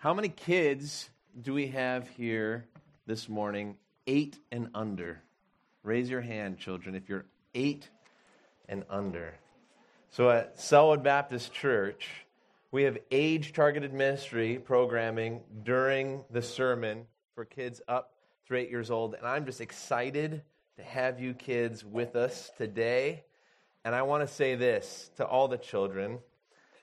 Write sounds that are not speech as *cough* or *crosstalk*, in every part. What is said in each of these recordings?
How many kids do we have here this morning, eight and under? Raise your hand, children, if you're eight and under. So at Sellwood Baptist Church, we have age targeted ministry programming during the sermon for kids up through eight years old. And I'm just excited to have you kids with us today. And I want to say this to all the children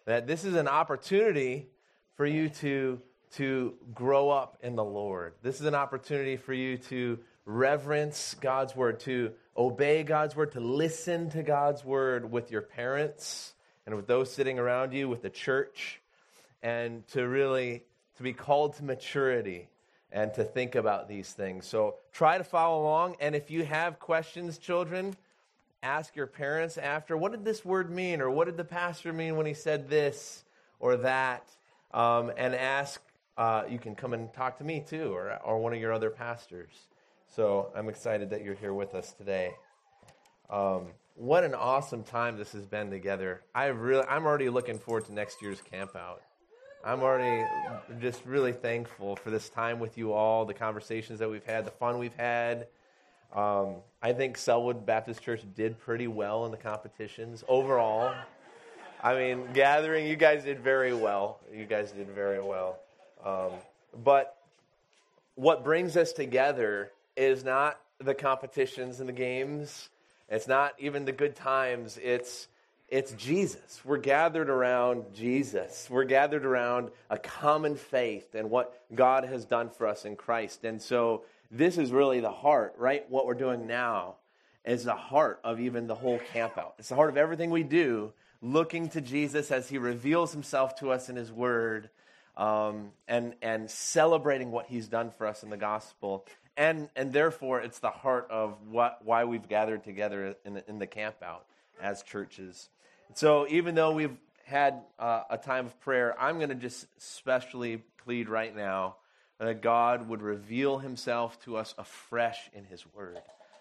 that this is an opportunity for you to, to grow up in the Lord. This is an opportunity for you to reverence God's word, to obey God's word, to listen to God's word with your parents and with those sitting around you, with the church, and to really to be called to maturity and to think about these things. So try to follow along. And if you have questions, children, ask your parents after what did this word mean, or what did the pastor mean when he said this or that? um, and ask. Uh, you can come and talk to me too, or, or one of your other pastors. So I'm excited that you're here with us today. Um, what an awesome time this has been together. I really, I'm already looking forward to next year's camp out. I'm already just really thankful for this time with you all, the conversations that we've had, the fun we've had. Um, I think Sellwood Baptist Church did pretty well in the competitions overall. I mean, gathering, you guys did very well. You guys did very well. Um, but what brings us together is not the competitions and the games. It's not even the good times. It's it's Jesus. We're gathered around Jesus. We're gathered around a common faith and what God has done for us in Christ. And so this is really the heart, right? What we're doing now is the heart of even the whole camp out. It's the heart of everything we do looking to Jesus as he reveals himself to us in his word um, and, and celebrating what he's done for us in the gospel. And, and therefore, it's the heart of what, why we've gathered together in, in the camp out as churches. So, even though we've had uh, a time of prayer, I'm going to just specially plead right now that God would reveal himself to us afresh in his word.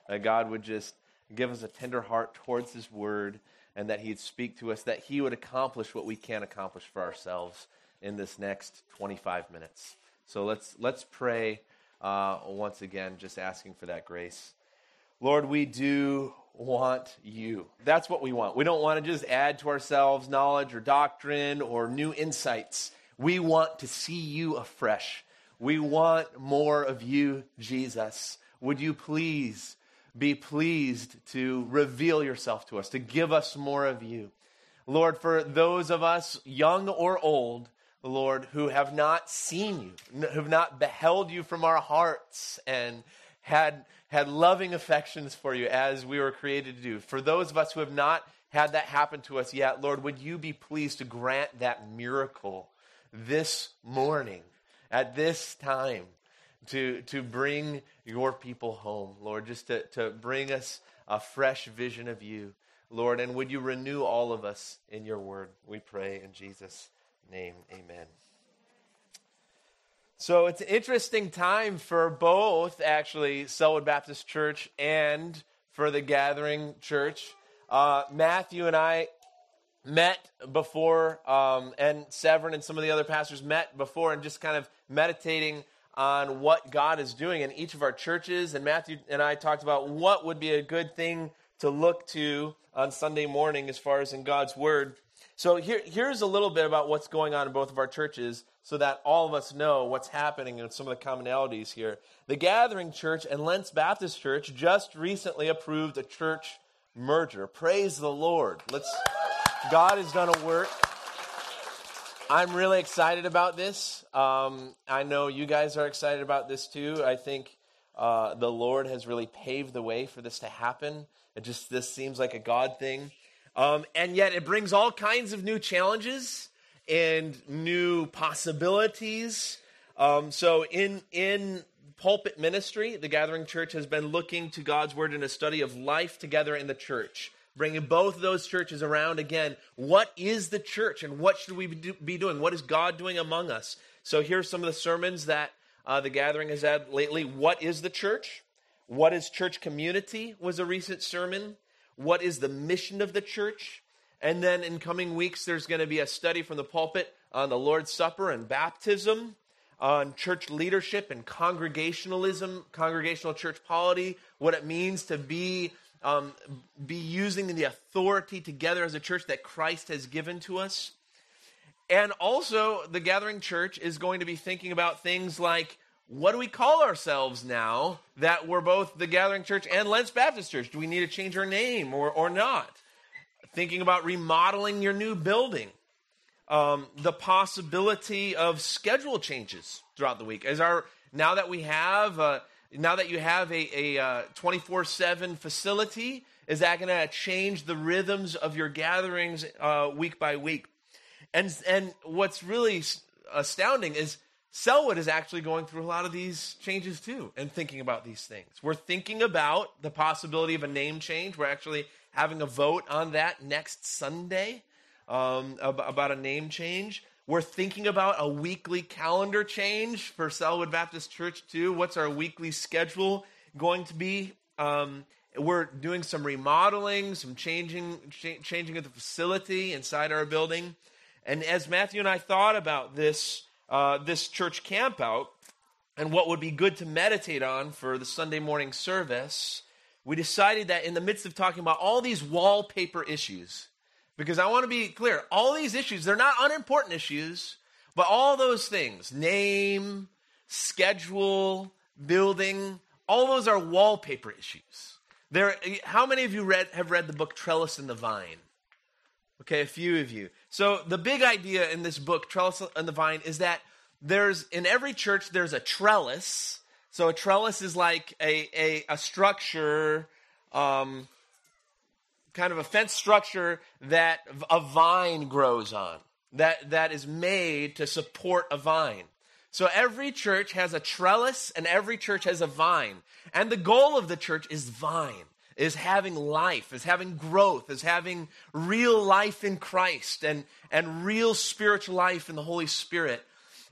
That God would just give us a tender heart towards his word and that he'd speak to us, that he would accomplish what we can't accomplish for ourselves in this next 25 minutes. So let's, let's pray uh, once again, just asking for that grace. Lord, we do want you. That's what we want. We don't want to just add to ourselves knowledge or doctrine or new insights. We want to see you afresh. We want more of you, Jesus. Would you please be pleased to reveal yourself to us, to give us more of you. Lord, for those of us, young or old, Lord, who have not seen you, who have not beheld you from our hearts and had, had loving affections for you as we were created to do. For those of us who have not had that happen to us yet, Lord, would you be pleased to grant that miracle this morning, at this time? to, to bring your people home, Lord, just to, to bring us a fresh vision of you, Lord. And would you renew all of us in your word? We pray in Jesus' name. Amen. So it's an interesting time for both, actually, Sellwood Baptist Church and for the Gathering Church. Uh, Matthew and I met before, um, and Severin and some of the other pastors met before, and just kind of meditating on what God is doing in each of our churches. And Matthew and I talked about what would be a good thing to look to on Sunday morning as far as in God's Word. So here, here's a little bit about what's going on in both of our churches so that all of us know what's happening and some of the commonalities here. The Gathering Church and Lents Baptist Church just recently approved a church merger. Praise the Lord. Let's God has done a work I'm really excited about this. Um, I know you guys are excited about this too. I think uh, the Lord has really paved the way for this to happen. It just this seems like a God thing, um, and yet it brings all kinds of new challenges and new possibilities. Um, so in in pulpit ministry, the Gathering Church has been looking to God's word in a study of life together in the church bringing both those churches around again. What is the church and what should we be doing? What is God doing among us? So here's some of the sermons that uh, the gathering has had lately. What is the church? What is church community? Was a recent sermon. What is the mission of the church? And then in coming weeks, there's going to be a study from the pulpit on the Lord's Supper and baptism. on church leadership and congregationalism, congregational church polity, what it means to be um, be using the authority together as a church that Christ has given to us. And also, the gathering church is going to be thinking about things like what do we call ourselves now that we're both the gathering church and Lents Baptist Church? Do we need to change our name or, or not? Thinking about remodeling your new building. Um, the possibility of schedule changes throughout the week. As our now that we have uh, now that you have a uh, twenty four seven facility, is that going to change the rhythms of your gatherings uh, week by week? And and what's really astounding is Sellwood is actually going through a lot of these changes too and thinking about these things. We're thinking about the possibility of a name change. We're actually having a vote on that next Sunday um, about a name change. We're thinking about a weekly calendar change for Sellwood Baptist Church too. What's our weekly schedule going to be? Um, we're doing some remodeling, some changing, ch- changing of the facility inside our building. And as Matthew and I thought about this uh, this church campout and what would be good to meditate on for the Sunday morning service, we decided that in the midst of talking about all these wallpaper issues, because I want to be clear, all these issues, they're not unimportant issues, but all those things name, schedule, building, all those are wallpaper issues. There, how many of you read, have read the book Trellis and the Vine? Okay, a few of you. So the big idea in this book, Trellis and the Vine, is that there's in every church there's a trellis. So a trellis is like a a, a structure, um, kind of a fence structure that a vine grows on. That that is made to support a vine. So every church has a trellis and every church has a vine. And the goal of the church is vine is having life, is having growth, is having real life in Christ and, and real spiritual life in the Holy Spirit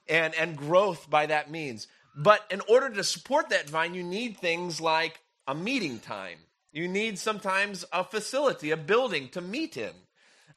and, and growth by that means. But in order to support that vine, you need things like a meeting time. You need sometimes a facility, a building to meet in.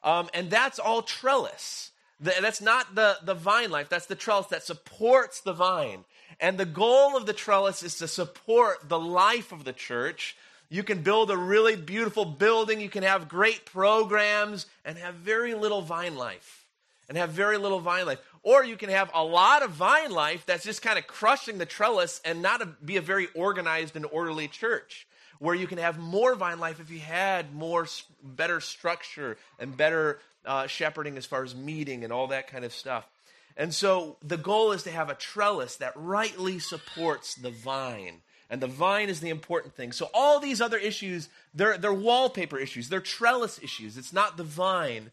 Um, and that's all trellis. That's not the, the vine life, that's the trellis that supports the vine. And the goal of the trellis is to support the life of the church you can build a really beautiful building, you can have great programs, and have very little vine life. And have very little vine life. Or you can have a lot of vine life that's just kind of crushing the trellis and not a, be a very organized and orderly church. Where you can have more vine life if you had more, better structure and better uh, shepherding as far as meeting and all that kind of stuff. And so the goal is to have a trellis that rightly supports the vine and the vine is the important thing. So all these other issues, they're, they're wallpaper issues, they're trellis issues. It's not the vine.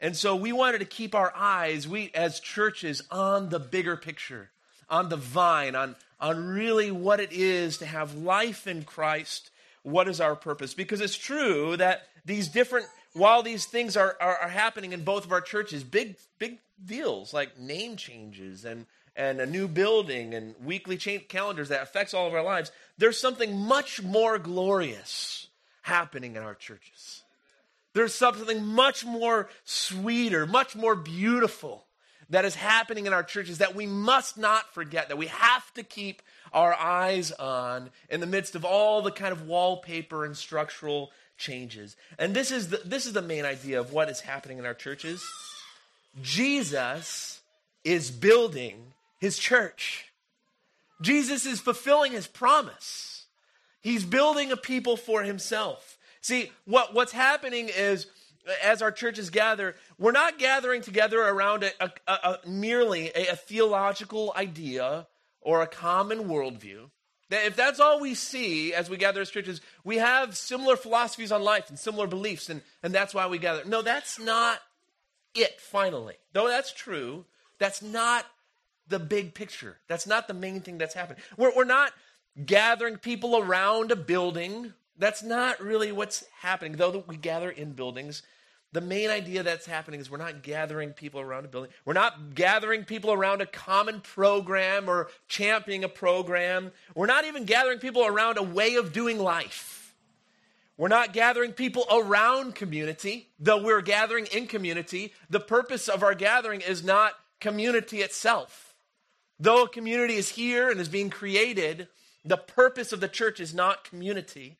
And so we wanted to keep our eyes, we as churches, on the bigger picture, on the vine, on, on really what it is to have life in Christ. What is our purpose? Because it's true that these different, while these things are, are, are happening in both of our churches, big, big deals like name changes and and a new building and weekly calendars that affects all of our lives, there's something much more glorious happening in our churches. There's something much more sweeter, much more beautiful that is happening in our churches that we must not forget, that we have to keep our eyes on in the midst of all the kind of wallpaper and structural changes. And this is the, this is the main idea of what is happening in our churches. Jesus is building his church. Jesus is fulfilling his promise. He's building a people for himself. See, what, what's happening is as our churches gather, we're not gathering together around a, a, a, merely a, theological idea or a common worldview. If that's all we see as we gather as churches, we have similar philosophies on life and similar beliefs, and, and that's why we gather. No, that's not it, finally. Though that's true, that's not the big picture. That's not the main thing that's happening. We're, we're not gathering people around a building. That's not really what's happening. Though we gather in buildings, the main idea that's happening is we're not gathering people around a building. We're not gathering people around a common program or championing a program. We're not even gathering people around a way of doing life. We're not gathering people around community, though we're gathering in community. The purpose of our gathering is not community itself. Though a community is here and is being created, the purpose of the church is not community.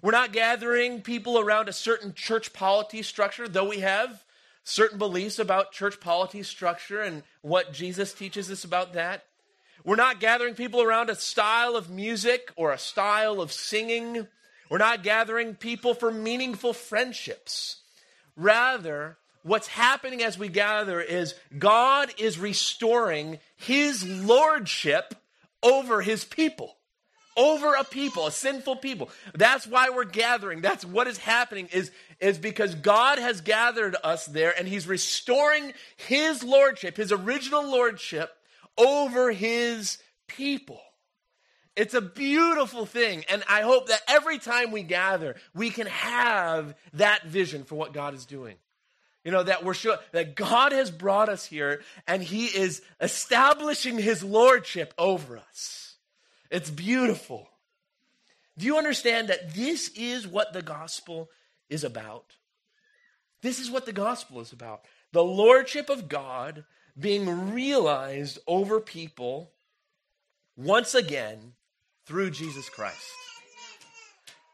We're not gathering people around a certain church polity structure, though we have certain beliefs about church polity structure and what Jesus teaches us about that. We're not gathering people around a style of music or a style of singing. We're not gathering people for meaningful friendships. Rather, what's happening as we gather is God is restoring his lordship over his people over a people, a sinful people. That's why we're gathering. That's what is happening is, is because God has gathered us there and he's restoring his lordship, his original lordship over his people. It's a beautiful thing. And I hope that every time we gather, we can have that vision for what God is doing. You know, that we're sure that God has brought us here and he is establishing his lordship over us. It's beautiful. Do you understand that this is what the gospel is about? This is what the gospel is about. The lordship of God being realized over people once again through Jesus Christ.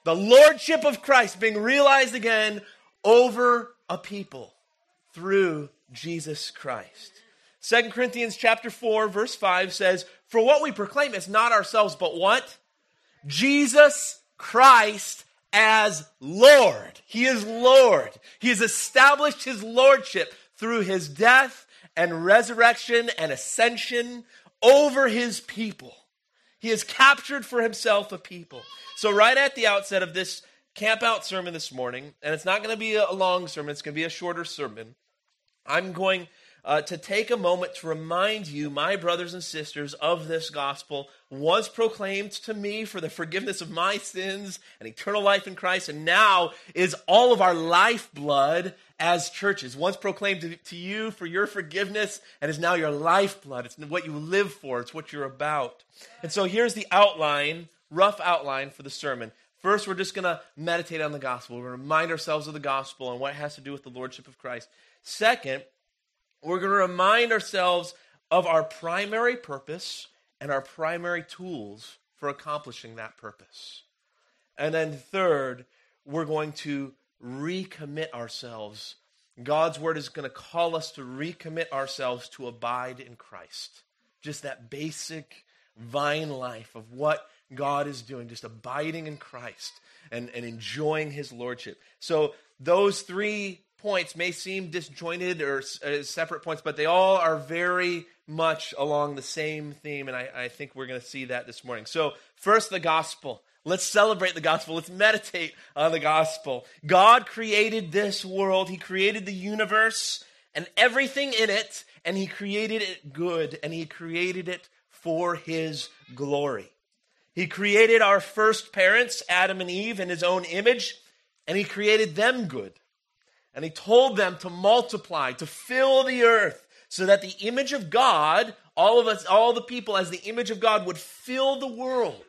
The lordship of Christ being realized again over a people through Jesus Christ. 2 Corinthians chapter 4 verse 5 says, "For what we proclaim is not ourselves but what? Jesus Christ as Lord. He is Lord. He has established his lordship through his death and resurrection and ascension over his people. He has captured for himself a people. So, right at the outset of this camp out sermon this morning, and it's not going to be a long sermon, it's going to be a shorter sermon. I'm going uh, to take a moment to remind you, my brothers and sisters, of this gospel was proclaimed to me for the forgiveness of my sins and eternal life in Christ, and now is all of our lifeblood as churches. Once proclaimed to, to you for your forgiveness, and is now your lifeblood. It's what you live for, it's what you're about. And so here's the outline, rough outline for the sermon. First, we're just going to meditate on the gospel. We're going to remind ourselves of the gospel and what it has to do with the lordship of Christ. Second, we're going to remind ourselves of our primary purpose and our primary tools for accomplishing that purpose. And then, third, we're going to recommit ourselves. God's word is going to call us to recommit ourselves to abide in Christ. Just that basic vine life of what God is doing, just abiding in Christ and, and enjoying his lordship. So, those three points may seem disjointed or uh, separate points, but they all are very much along the same theme, and I, I think we're going to see that this morning. So, first, the gospel. Let's celebrate the gospel. Let's meditate on the gospel. God created this world, He created the universe and everything in it, and He created it good, and He created it for His glory. He created our first parents, Adam and Eve, in His own image, and He created them good. And he told them to multiply, to fill the earth, so that the image of God, all of us, all the people as the image of God, would fill the world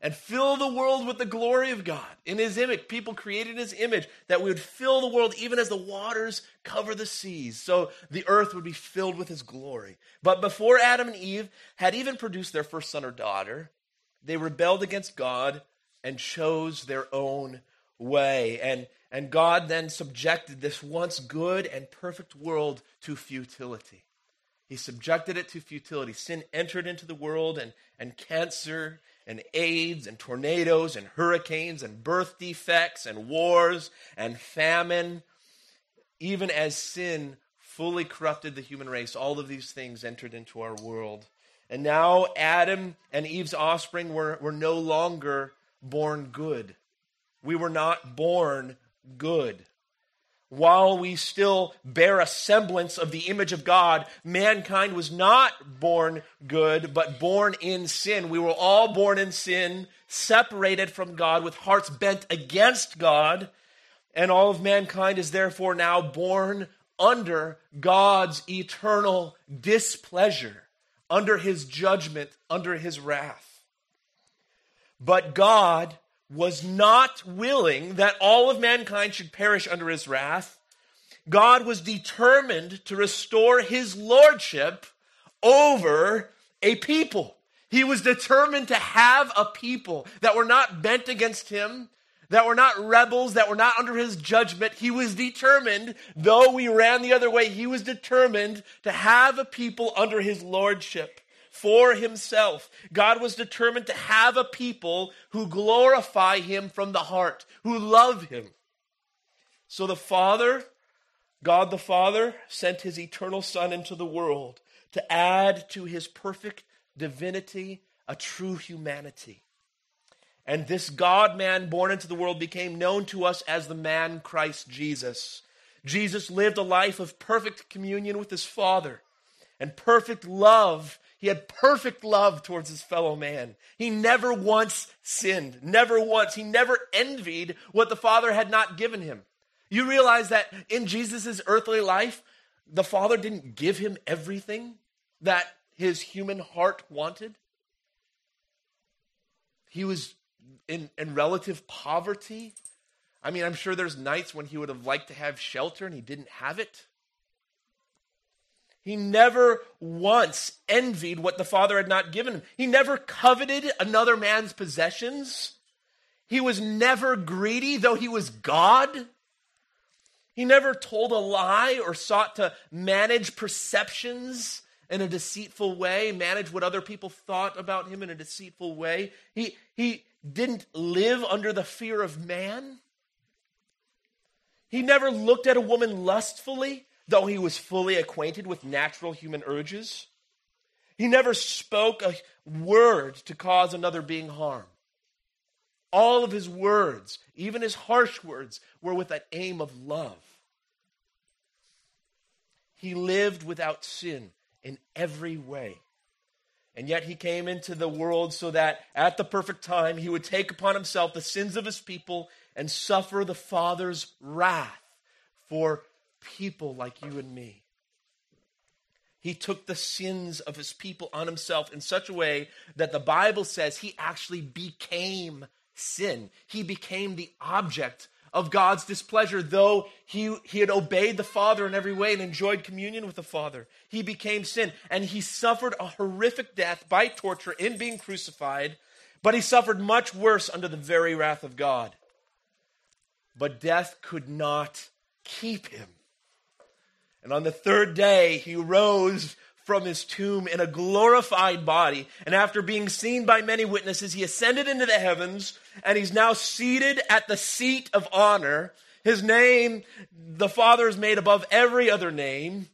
and fill the world with the glory of God. In his image, people created in his image that we would fill the world even as the waters cover the seas. So the earth would be filled with his glory. But before Adam and Eve had even produced their first son or daughter, they rebelled against God and chose their own way. And and God then subjected this once good and perfect world to futility. He subjected it to futility. Sin entered into the world, and, and cancer, and AIDS, and tornadoes, and hurricanes, and birth defects, and wars, and famine. Even as sin fully corrupted the human race, all of these things entered into our world. And now Adam and Eve's offspring were, were no longer born good. We were not born good. While we still bear a semblance of the image of God, mankind was not born good, but born in sin. We were all born in sin, separated from God, with hearts bent against God. And all of mankind is therefore now born under God's eternal displeasure, under his judgment, under his wrath. But God was not willing that all of mankind should perish under his wrath. God was determined to restore his lordship over a people. He was determined to have a people that were not bent against him, that were not rebels, that were not under his judgment. He was determined, though we ran the other way, he was determined to have a people under his lordship for himself. God was determined to have a people who glorify him from the heart, who love him. So the Father, God the Father, sent his eternal Son into the world to add to his perfect divinity a true humanity. And this God man born into the world became known to us as the man Christ Jesus. Jesus lived a life of perfect communion with his Father and perfect love. He had perfect love towards his fellow man. He never once sinned, never once. He never envied what the Father had not given him. You realize that in Jesus' earthly life, the Father didn't give him everything that his human heart wanted. He was in, in relative poverty. I mean, I'm sure there's nights when he would have liked to have shelter and he didn't have it. He never once envied what the Father had not given him. He never coveted another man's possessions. He was never greedy, though he was God. He never told a lie or sought to manage perceptions in a deceitful way, manage what other people thought about him in a deceitful way. He, he didn't live under the fear of man. He never looked at a woman lustfully, though he was fully acquainted with natural human urges. He never spoke a word to cause another being harm. All of his words, even his harsh words, were with that aim of love. He lived without sin in every way. And yet he came into the world so that at the perfect time he would take upon himself the sins of his people and suffer the Father's wrath for people like you and me. He took the sins of his people on himself in such a way that the Bible says he actually became sin. He became the object of God's displeasure, though he, he had obeyed the Father in every way and enjoyed communion with the Father. He became sin, and he suffered a horrific death by torture in being crucified, but he suffered much worse under the very wrath of God. But death could not keep him. And on the third day, he rose from his tomb in a glorified body. And after being seen by many witnesses, he ascended into the heavens and he's now seated at the seat of honor. His name, the Father is made above every other name.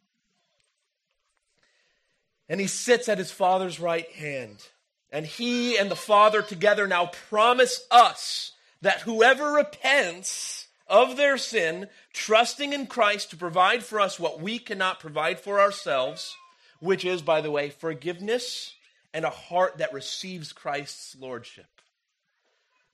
And he sits at his Father's right hand. And he and the Father together now promise us that whoever repents of their sin, trusting in Christ to provide for us what we cannot provide for ourselves, which is, by the way, forgiveness and a heart that receives Christ's lordship,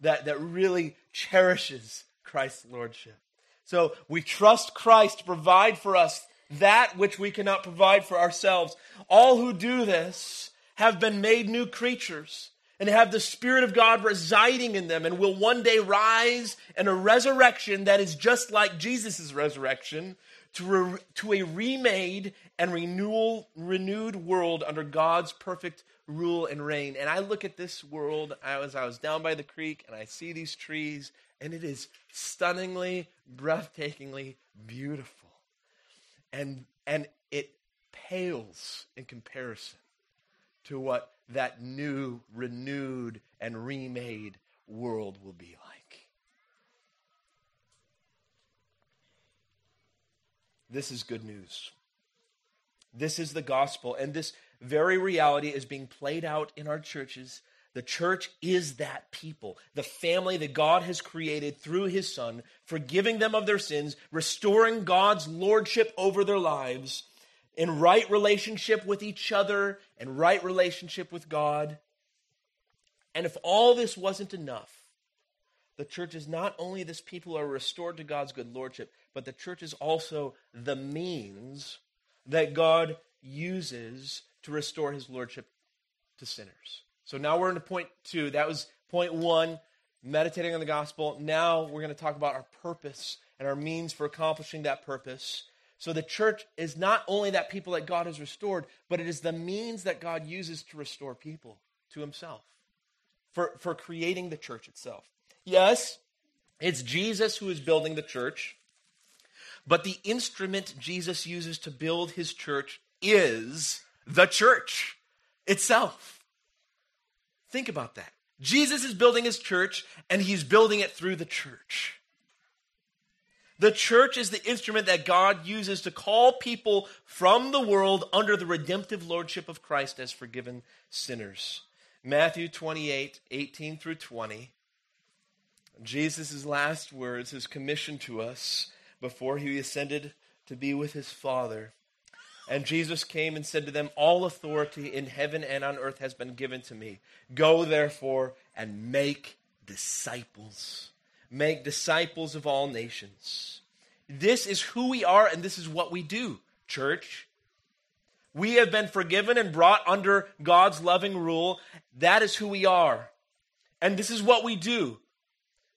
that, that really cherishes Christ's lordship. So we trust Christ to provide for us that which we cannot provide for ourselves. All who do this have been made new creatures and have the Spirit of God residing in them and will one day rise in a resurrection that is just like Jesus' resurrection to, re- to a remade and renewal, renewed world under God's perfect rule and reign. And I look at this world as I was down by the creek and I see these trees, and it is stunningly, breathtakingly beautiful. And, and it pales in comparison to what that new, renewed, and remade world will be like. This is good news. This is the gospel. And this very reality is being played out in our churches. The church is that people, the family that God has created through his son, forgiving them of their sins, restoring God's lordship over their lives, in right relationship with each other and right relationship with God. And if all this wasn't enough, the church is not only this people are restored to God's good lordship, but the church is also the means that God uses to restore his lordship to sinners. So now we're into point two. That was point one, meditating on the gospel. Now we're going to talk about our purpose and our means for accomplishing that purpose. So the church is not only that people that God has restored, but it is the means that God uses to restore people to himself for, for creating the church itself. Yes, it's Jesus who is building the church, but the instrument Jesus uses to build his church is the church itself. Think about that. Jesus is building his church, and he's building it through the church. The church is the instrument that God uses to call people from the world under the redemptive lordship of Christ as forgiven sinners. Matthew 28 18 through 20. Jesus' last words, his commission to us before he ascended to be with his Father. And Jesus came and said to them, All authority in heaven and on earth has been given to me. Go therefore and make disciples. Make disciples of all nations. This is who we are, and this is what we do, church. We have been forgiven and brought under God's loving rule. That is who we are. And this is what we do.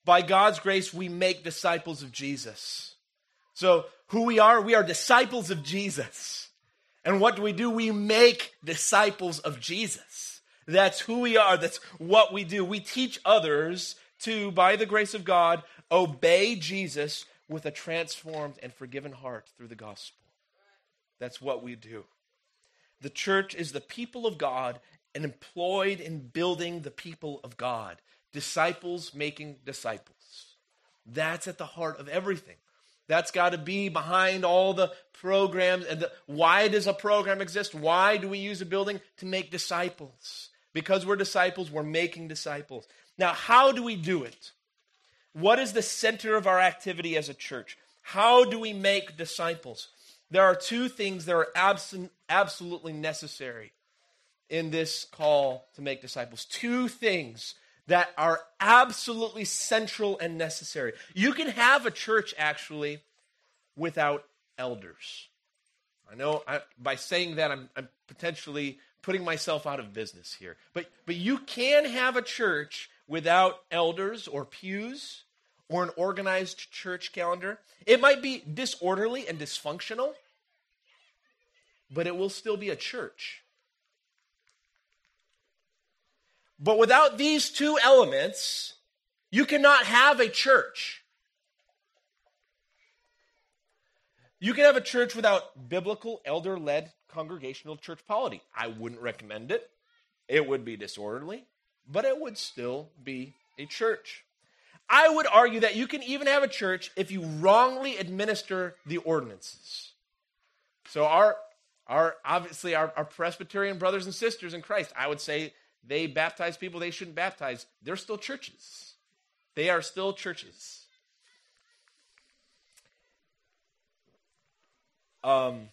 By God's grace, we make disciples of Jesus. So, who we are, we are disciples of Jesus. And what do we do? We make disciples of Jesus. That's who we are. That's what we do. We teach others to, by the grace of God, obey Jesus with a transformed and forgiven heart through the gospel. That's what we do. The church is the people of God and employed in building the people of God. Disciples making disciples. That's at the heart of everything. That's got to be behind all the programs. And the, why does a program exist? Why do we use a building? To make disciples. Because we're disciples, we're making disciples. Now, how do we do it? What is the center of our activity as a church? How do we make disciples? There are two things that are abs- absolutely necessary in this call to make disciples. Two things that are absolutely central and necessary. You can have a church actually without elders. I know I, by saying that I'm, I'm potentially putting myself out of business here, but but you can have a church without elders or pews or an organized church calendar. It might be disorderly and dysfunctional, but it will still be a church. But without these two elements, you cannot have a church. You can have a church without biblical, elder led congregational church polity. I wouldn't recommend it. It would be disorderly, but it would still be a church. I would argue that you can even have a church if you wrongly administer the ordinances. So, our, our obviously, our, our Presbyterian brothers and sisters in Christ, I would say they baptize people they shouldn't baptize. They're still churches. They are still churches. Um,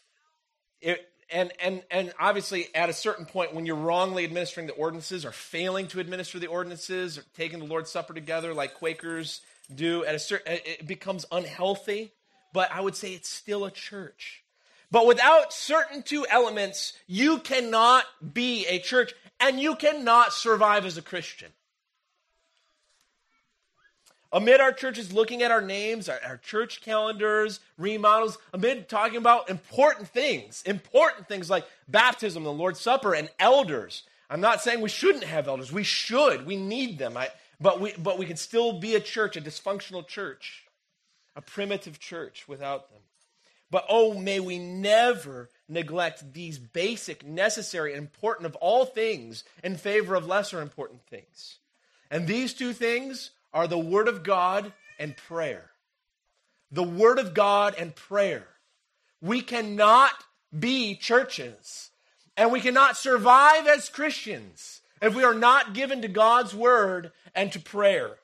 it, and and and obviously, at a certain point, when you're wrongly administering the ordinances, or failing to administer the ordinances, or taking the Lord's Supper together like Quakers do, at a certain, it becomes unhealthy. But I would say it's still a church. But without certain two elements, you cannot be a church and you cannot survive as a Christian. Amid our churches looking at our names, our, our, church calendars, remodels, amid talking about important things, important things like baptism, the Lord's Supper, and elders. I'm not saying we shouldn't have elders. We should. We need them. I, but, we, but we can still be a church, a dysfunctional church, a primitive church without them. But oh, may we never neglect these basic, necessary, important of all things in favor of lesser important things. And these two things are the Word of God and prayer. The Word of God and prayer. We cannot be churches, and we cannot survive as Christians if we are not given to God's Word and to prayer.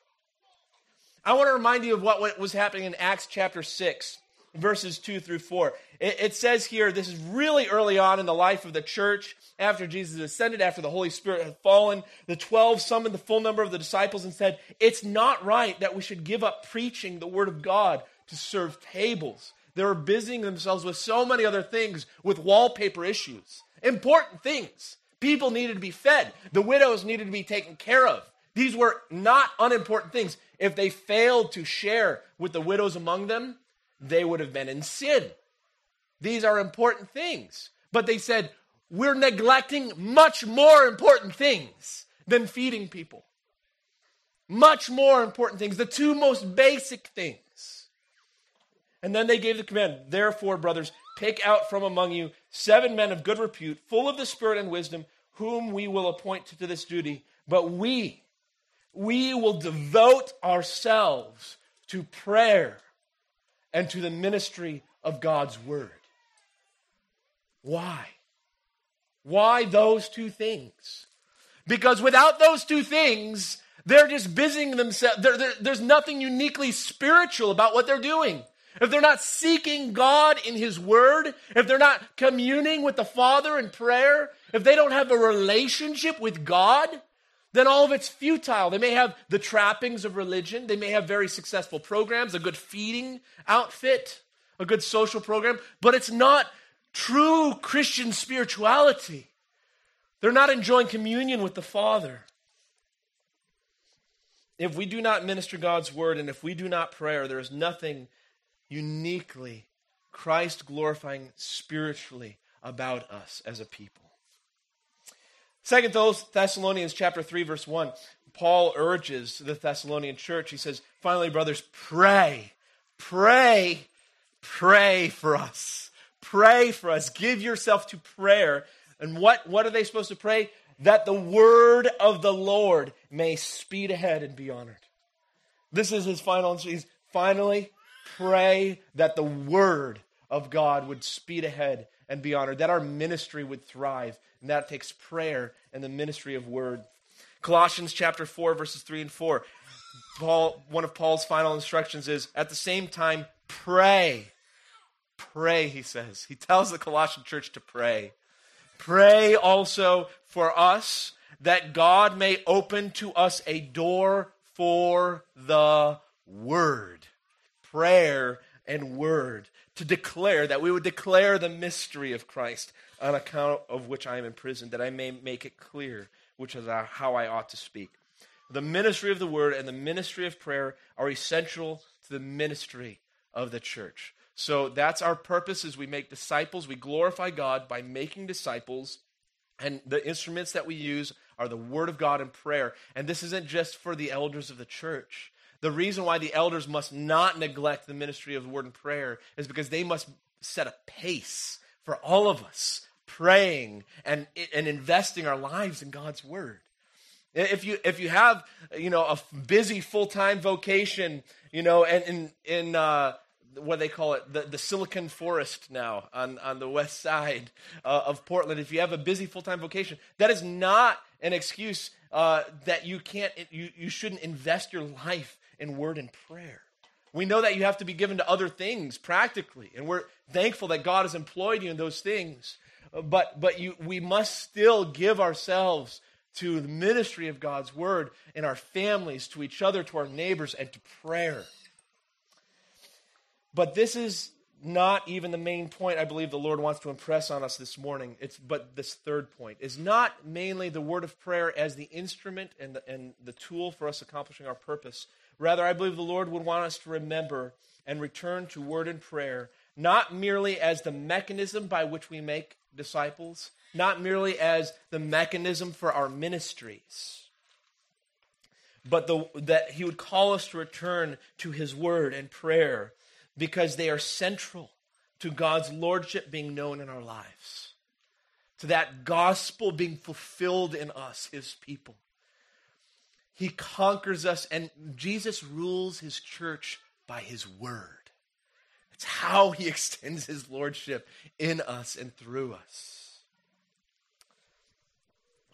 I want to remind you of what was happening in Acts chapter 6 verses 2 through 4. It, it, says here, this is really early on in the life of the church, after Jesus ascended, after the Holy Spirit had fallen. The 12 summoned the full number of the disciples and said, It's not right that we should give up preaching the word of God to serve tables. They were busying themselves with so many other things, with wallpaper issues, important things. People needed to be fed, the widows needed to be taken care of. These were not unimportant things. If they failed to share with the widows among them, they would have been in sin. These are important things. But they said, we're neglecting much more important things than feeding people. Much more important things, the two most basic things. And then they gave the command, therefore, brothers, pick out from among you seven men of good repute, full of the Spirit and wisdom, whom we will appoint to this duty. But we, we will devote ourselves to prayer and to the ministry of God's word. Why? Why those two things? Because without those two things, they're just busying themselves. They're, they're, there's nothing uniquely spiritual about what they're doing. If they're not seeking God in His Word, if they're not communing with the Father in prayer, if they don't have a relationship with God, then all of it's futile. They may have the trappings of religion, they may have very successful programs, a good feeding outfit, a good social program, but it's not true Christian spirituality. They're not enjoying communion with the Father. If we do not minister God's word and if we do not pray, there is nothing uniquely Christ glorifying spiritually about us as a people. Second Thessalonians chapter 3 verse 1 Paul urges the Thessalonian church. He says finally brothers pray pray pray for us. Pray for us. Give yourself to prayer. And what what are they supposed to pray? That the word of the Lord may speed ahead and be honored. This is his final he's finally pray that the word of God would speed ahead and be honored, that our ministry would thrive. And that takes prayer and the ministry of word. Colossians chapter 4, verses 3 and 4. Paul, one of Paul's final instructions is at the same time, pray. Pray, he says. He tells the Colossian church to pray. Pray also for us that God may open to us a door for the word prayer and word to declare that we would declare the mystery of Christ on account of which I am imprisoned, that I may make it clear which is how I ought to speak. The ministry of the word and the ministry of prayer are essential to the ministry of the church. So that's our purpose as we make disciples. We glorify God by making disciples. And the instruments that we use are the word of God and prayer. And this isn't just for the elders of the church. The reason why the elders must not neglect the ministry of word and prayer is because they must set a pace for all of us praying and, and investing our lives in God's word. If you if you have you know a busy full time vocation, you know, and in in uh, what they call it, the, the Silicon Forest now on, on the west side uh, of Portland, if you have a busy full time vocation, that is not an excuse uh, that you can't, you, you shouldn't invest your life in word and prayer. We know that you have to be given to other things practically, and we're thankful that God has employed you in those things. But, but you, we must still give ourselves to the ministry of God's word in our families, to each other, to our neighbors, and to prayer. But this is not even the main point I believe the Lord wants to impress on us this morning. It's but this third point is not mainly the word of prayer as the instrument and the, and the tool for us accomplishing our purpose, Rather, I believe the Lord would want us to remember and return to word and prayer, not merely as the mechanism by which we make disciples, not merely as the mechanism for our ministries, but the, that He would call us to return to His word and prayer because they are central to God's lordship being known in our lives, to that gospel being fulfilled in us, His people. He conquers us, and Jesus rules his church by his word. It's how he *laughs* extends his lordship in us and through us.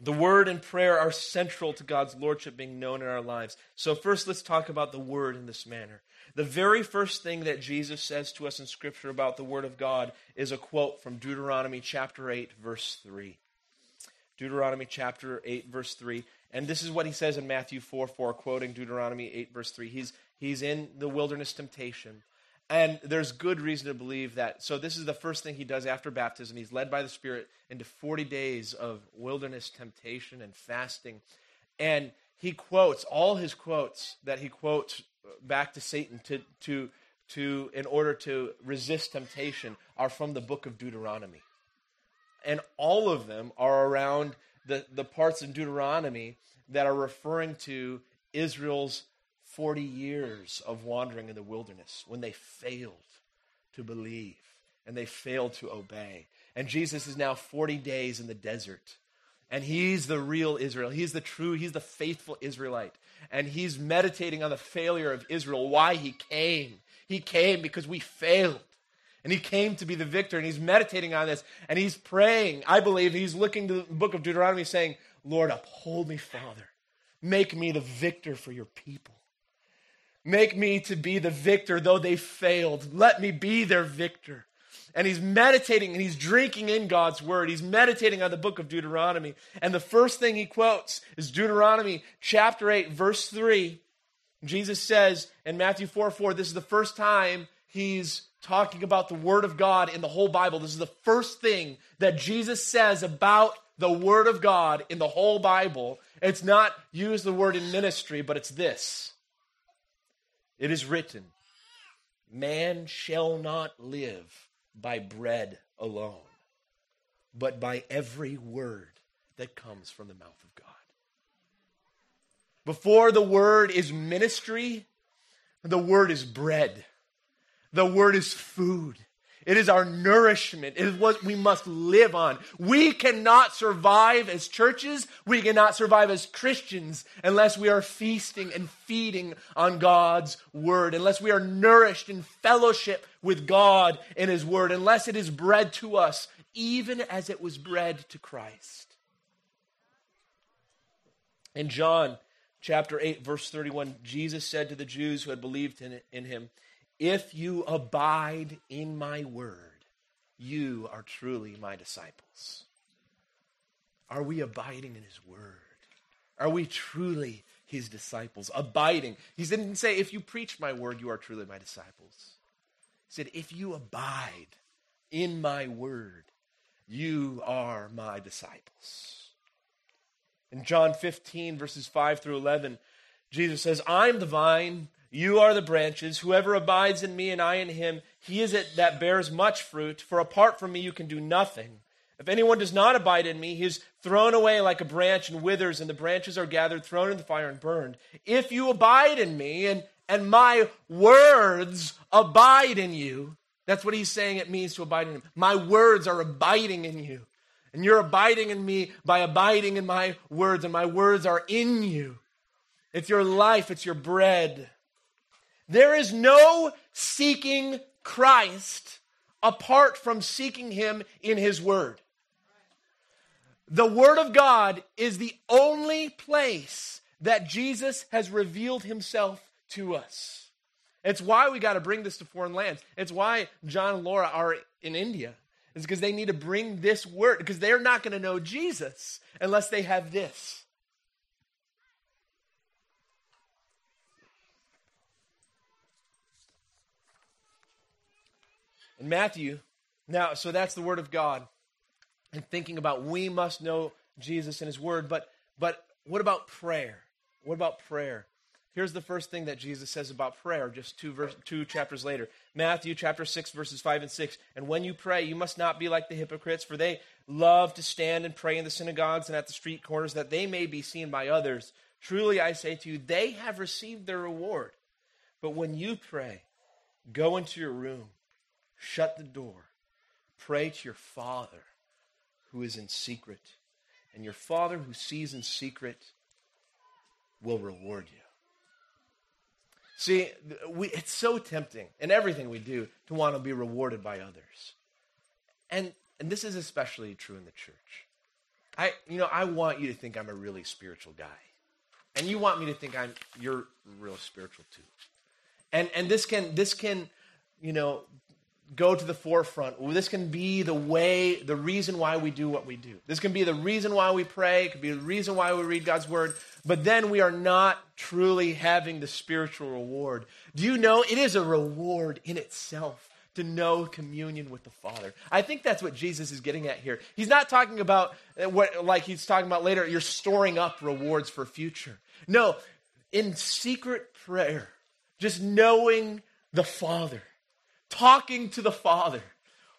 The word and prayer are central to God's lordship being known in our lives. So, first, let's talk about the word in this manner. The very first thing that Jesus says to us in Scripture about the word of God is a quote from Deuteronomy chapter 8, verse 3. Deuteronomy chapter 8, verse 3. And this is what he says in Matthew 4 4, quoting Deuteronomy 8, verse 3. He's, he's in the wilderness temptation. And there's good reason to believe that. So, this is the first thing he does after baptism. He's led by the Spirit into 40 days of wilderness temptation and fasting. And he quotes all his quotes that he quotes back to Satan to, to, to in order to resist temptation are from the book of Deuteronomy. And all of them are around the, the parts in Deuteronomy that are referring to Israel's 40 years of wandering in the wilderness when they failed to believe and they failed to obey. And Jesus is now 40 days in the desert. And he's the real Israel. He's the true, he's the faithful Israelite. And he's meditating on the failure of Israel, why he came. He came because we failed. And he came to be the victor. And he's meditating on this. And he's praying. I believe he's looking to the book of Deuteronomy saying, Lord, uphold me, Father. Make me the victor for your people. Make me to be the victor, though they failed. Let me be their victor. And he's meditating and he's drinking in God's word. He's meditating on the book of Deuteronomy. And the first thing he quotes is Deuteronomy chapter 8, verse 3. Jesus says in Matthew 4 4, this is the first time he's talking about the word of God in the whole Bible. This is the first thing that Jesus says about the word of God in the whole Bible. It's not use the word in ministry, but it's this. It is written, Man shall not live by bread alone, but by every word that comes from the mouth of God. Before the word is ministry, the word is bread. The word is food. It is our nourishment. It is what we must live on. We cannot survive as churches. We cannot survive as Christians unless we are feasting and feeding on God's word, unless we are nourished in fellowship with God in his word, unless it is bread to us, even as it was bread to Christ. In John chapter 8, verse 31, Jesus said to the Jews who had believed in, in him, if you abide in my word, you are truly my disciples. Are we abiding in his word? Are we truly his disciples? Abiding. He didn't say, if you preach my word, you are truly my disciples. He said, if you abide in my word, you are my disciples. In John 15, verses 5 through 11, Jesus says, I'm the vine, you are the branches. Whoever abides in me and I in him, he is it that bears much fruit. For apart from me, you can do nothing. If anyone does not abide in me, he is thrown away like a branch and withers, and the branches are gathered, thrown in the fire, and burned. If you abide in me, and, and my words abide in you, that's what he's saying it means to abide in him. My words are abiding in you. And you're abiding in me by abiding in my words, and my words are in you. It's your life, it's your bread. There is no seeking Christ apart from seeking Him in His Word. The Word of God is the only place that Jesus has revealed Himself to us. It's why we got to bring this to foreign lands. It's why John and Laura are in India. It's because they need to bring this word, because they're not going to know Jesus unless they have this. In Matthew, now, so that's the word of God. And thinking about we must know Jesus and his word, but but what about prayer? What about prayer? Here's the first thing that Jesus says about prayer, just two, verse, two chapters later. Matthew chapter 6, verses 5 and 6. And when you pray, you must not be like the hypocrites, for they love to stand and pray in the synagogues and at the street corners, that they may be seen by others. Truly, I say to you, they have received their reward. But when you pray, go into your room Shut the door. Pray to your Father who is in secret. And your Father who sees in secret will reward you. See, we, it's so tempting in everything we do to want to be rewarded by others. And, and this is especially true in the church. I, you know, I want you to think I'm a really spiritual guy. And you want me to think I'm, you're real spiritual too. And, and this can, this can, you know, go to the forefront. This can be the way, the reason why we do what we do. This can be the reason why we pray, it could be the reason why we read God's word, but then we are not truly having the spiritual reward. Do you know it is a reward in itself? To know communion with the Father. I think that's what Jesus is getting at here. He's not talking about what, like he's talking about later, you're storing up rewards for future. No, in secret prayer, just knowing the Father, talking to the Father.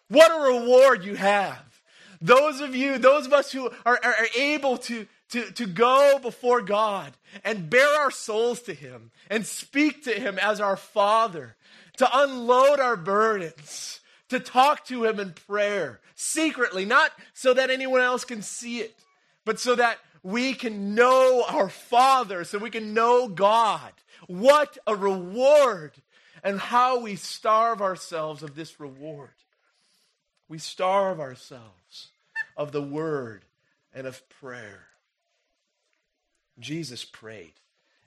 What a reward you have. Those of you, those of us who are, are, are able to, to, to go before God and bare our souls to Him and speak to Him as our Father, to unload our burdens, to talk to Him in prayer secretly, not so that anyone else can see it, but so that we can know our Father, so we can know God. What a reward! And how we starve ourselves of this reward. We starve ourselves of the word and of prayer. Jesus prayed.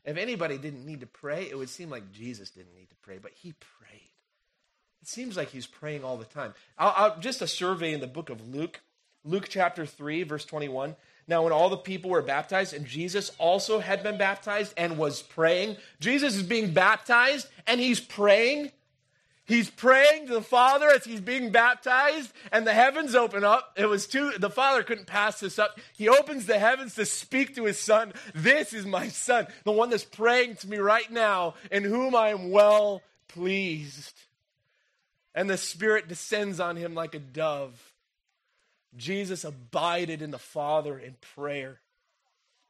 If anybody didn't need to pray, it would seem like Jesus didn't need to pray, but he prayed. It seems like he's praying all the time. I'll, I'll, just a survey in the book of Luke, Luke chapter 3, verse 21. Now, when all the people were baptized, and Jesus also had been baptized and was praying, Jesus is being baptized and he's praying. He's praying to the Father as he's being baptized, and the heavens open up. It was too, the Father couldn't pass this up. He opens the heavens to speak to his Son. This is my Son, the one that's praying to me right now, in whom I am well pleased. And the Spirit descends on him like a dove. Jesus abided in the Father in prayer.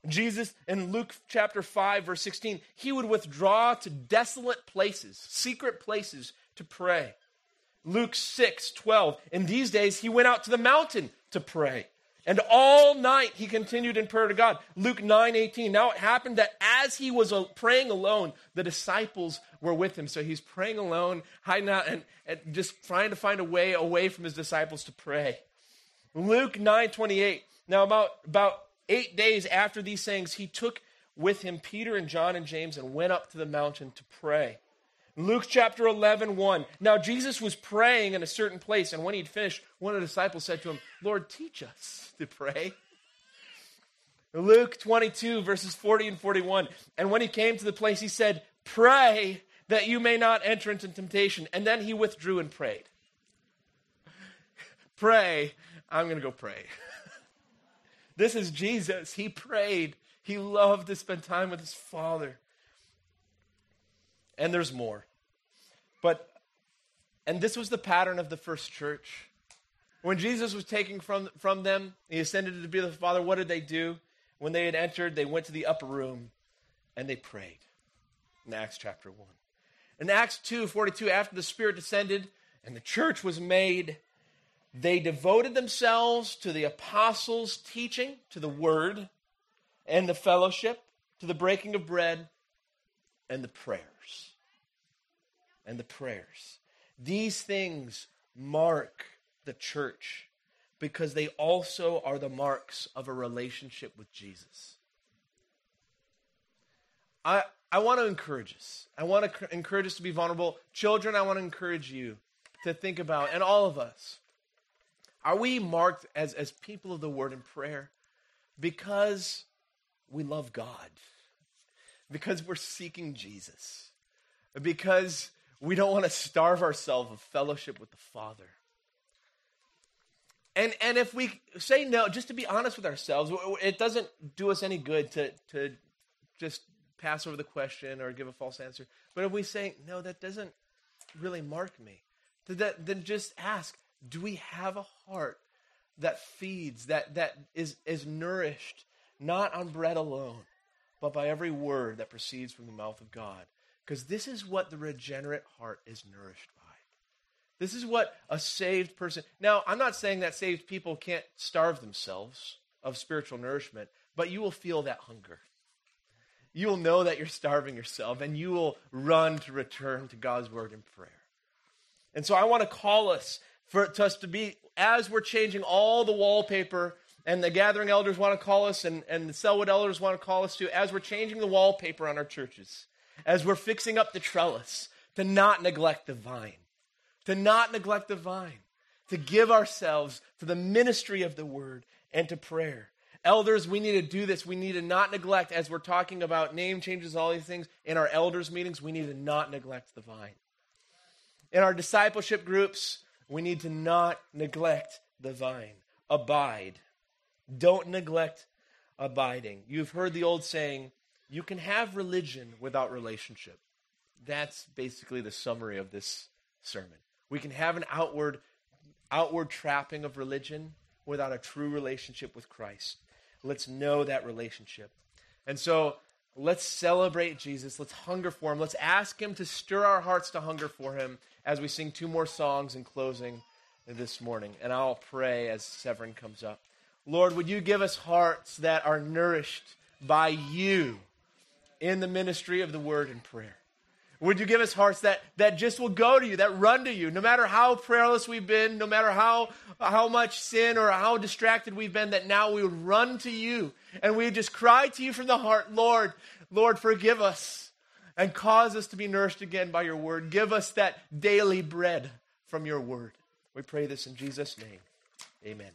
Jesus, in Luke chapter 5, verse 16, he would withdraw to desolate places, secret places, to pray. Luke 6, 12, in these days he went out to the mountain to pray. And all night he continued in prayer to God. Luke 9, 18. Now it happened that as he was praying alone, the disciples were with him. So he's praying alone, hiding out, and, and just trying to find a way away from his disciples to pray. Luke 9, 28. Now, about, about eight days after these sayings, he took with him Peter and John and James and went up to the mountain to pray. Luke chapter 11, 1. Now Jesus was praying in a certain place, and when he'd finished, one of the disciples said to him, Lord, teach us to pray. Luke 22, verses 40 and 41. And when he came to the place, he said, Pray that you may not enter into temptation. And then he withdrew and prayed. *laughs* Pray. I'm going to go pray. *laughs* this is Jesus. He prayed. He loved to spend time with his Father. And there's more. But, and this was the pattern of the first church. When Jesus was taken from, from them, he ascended to be the Father, what did they do? When they had entered, they went to the upper room and they prayed. In Acts chapter 1. In Acts 2 42, after the Spirit descended and the church was made, they devoted themselves to the apostles' teaching, to the word, and the fellowship, to the breaking of bread, and the prayers. and the prayers. These things mark the church because they also are the marks of a relationship with Jesus. I, I want to encourage us. I want to encourage us to be vulnerable. Children, I want to encourage you to think about, and all of us, are we marked as, as people of the word and prayer because we love God? Because we're seeking Jesus? Because we don't want to starve ourselves of fellowship with the Father. And, and if we say no, just to be honest with ourselves, it doesn't do us any good to, to just pass over the question or give a false answer. But if we say, no, that doesn't really mark me, then just ask, do we have a heart that feeds, that, that is, is nourished, not on bread alone, but by every word that proceeds from the mouth of God? Because this is what the regenerate heart is nourished by. This is what a saved person. Now, I'm not saying that saved people can't starve themselves of spiritual nourishment, but you will feel that hunger. You will know that you're starving yourself, and you will run to return to God's word in prayer. And so I want to call us for us to be, as we're changing all the wallpaper, and the gathering elders want to call us, and, and the Sellwood elders want to call us to, as we're changing the wallpaper on our churches as we're fixing up the trellis, to not neglect the vine, to not neglect the vine, to give ourselves to the ministry of the word and to prayer. Elders, we need to do this. We need to not neglect, as we're talking about name changes, all these things, in our elders' meetings, we need to not neglect the vine. In our discipleship groups, we need to not neglect the vine. Abide. Don't neglect abiding. You've heard the old saying, you can have religion without relationship. That's basically the summary of this sermon. We can have an outward outward trapping of religion without a true relationship with Christ. Let's know that relationship. And so let's celebrate Jesus. Let's hunger for him. Let's ask him to stir our hearts to hunger for him as we sing two more songs in closing this morning. And I'll pray as Severin comes up. Lord, would you give us hearts that are nourished by you in the ministry of the word and prayer? Would you give us hearts that, that just will go to you, that run to you, no matter how prayerless we've been, no matter how, how much sin or how distracted we've been, that now we would run to you and we would just cry to you from the heart, Lord, Lord, forgive us and cause us to be nourished again by your word. Give us that daily bread from your word. We pray this in Jesus' name. Amen.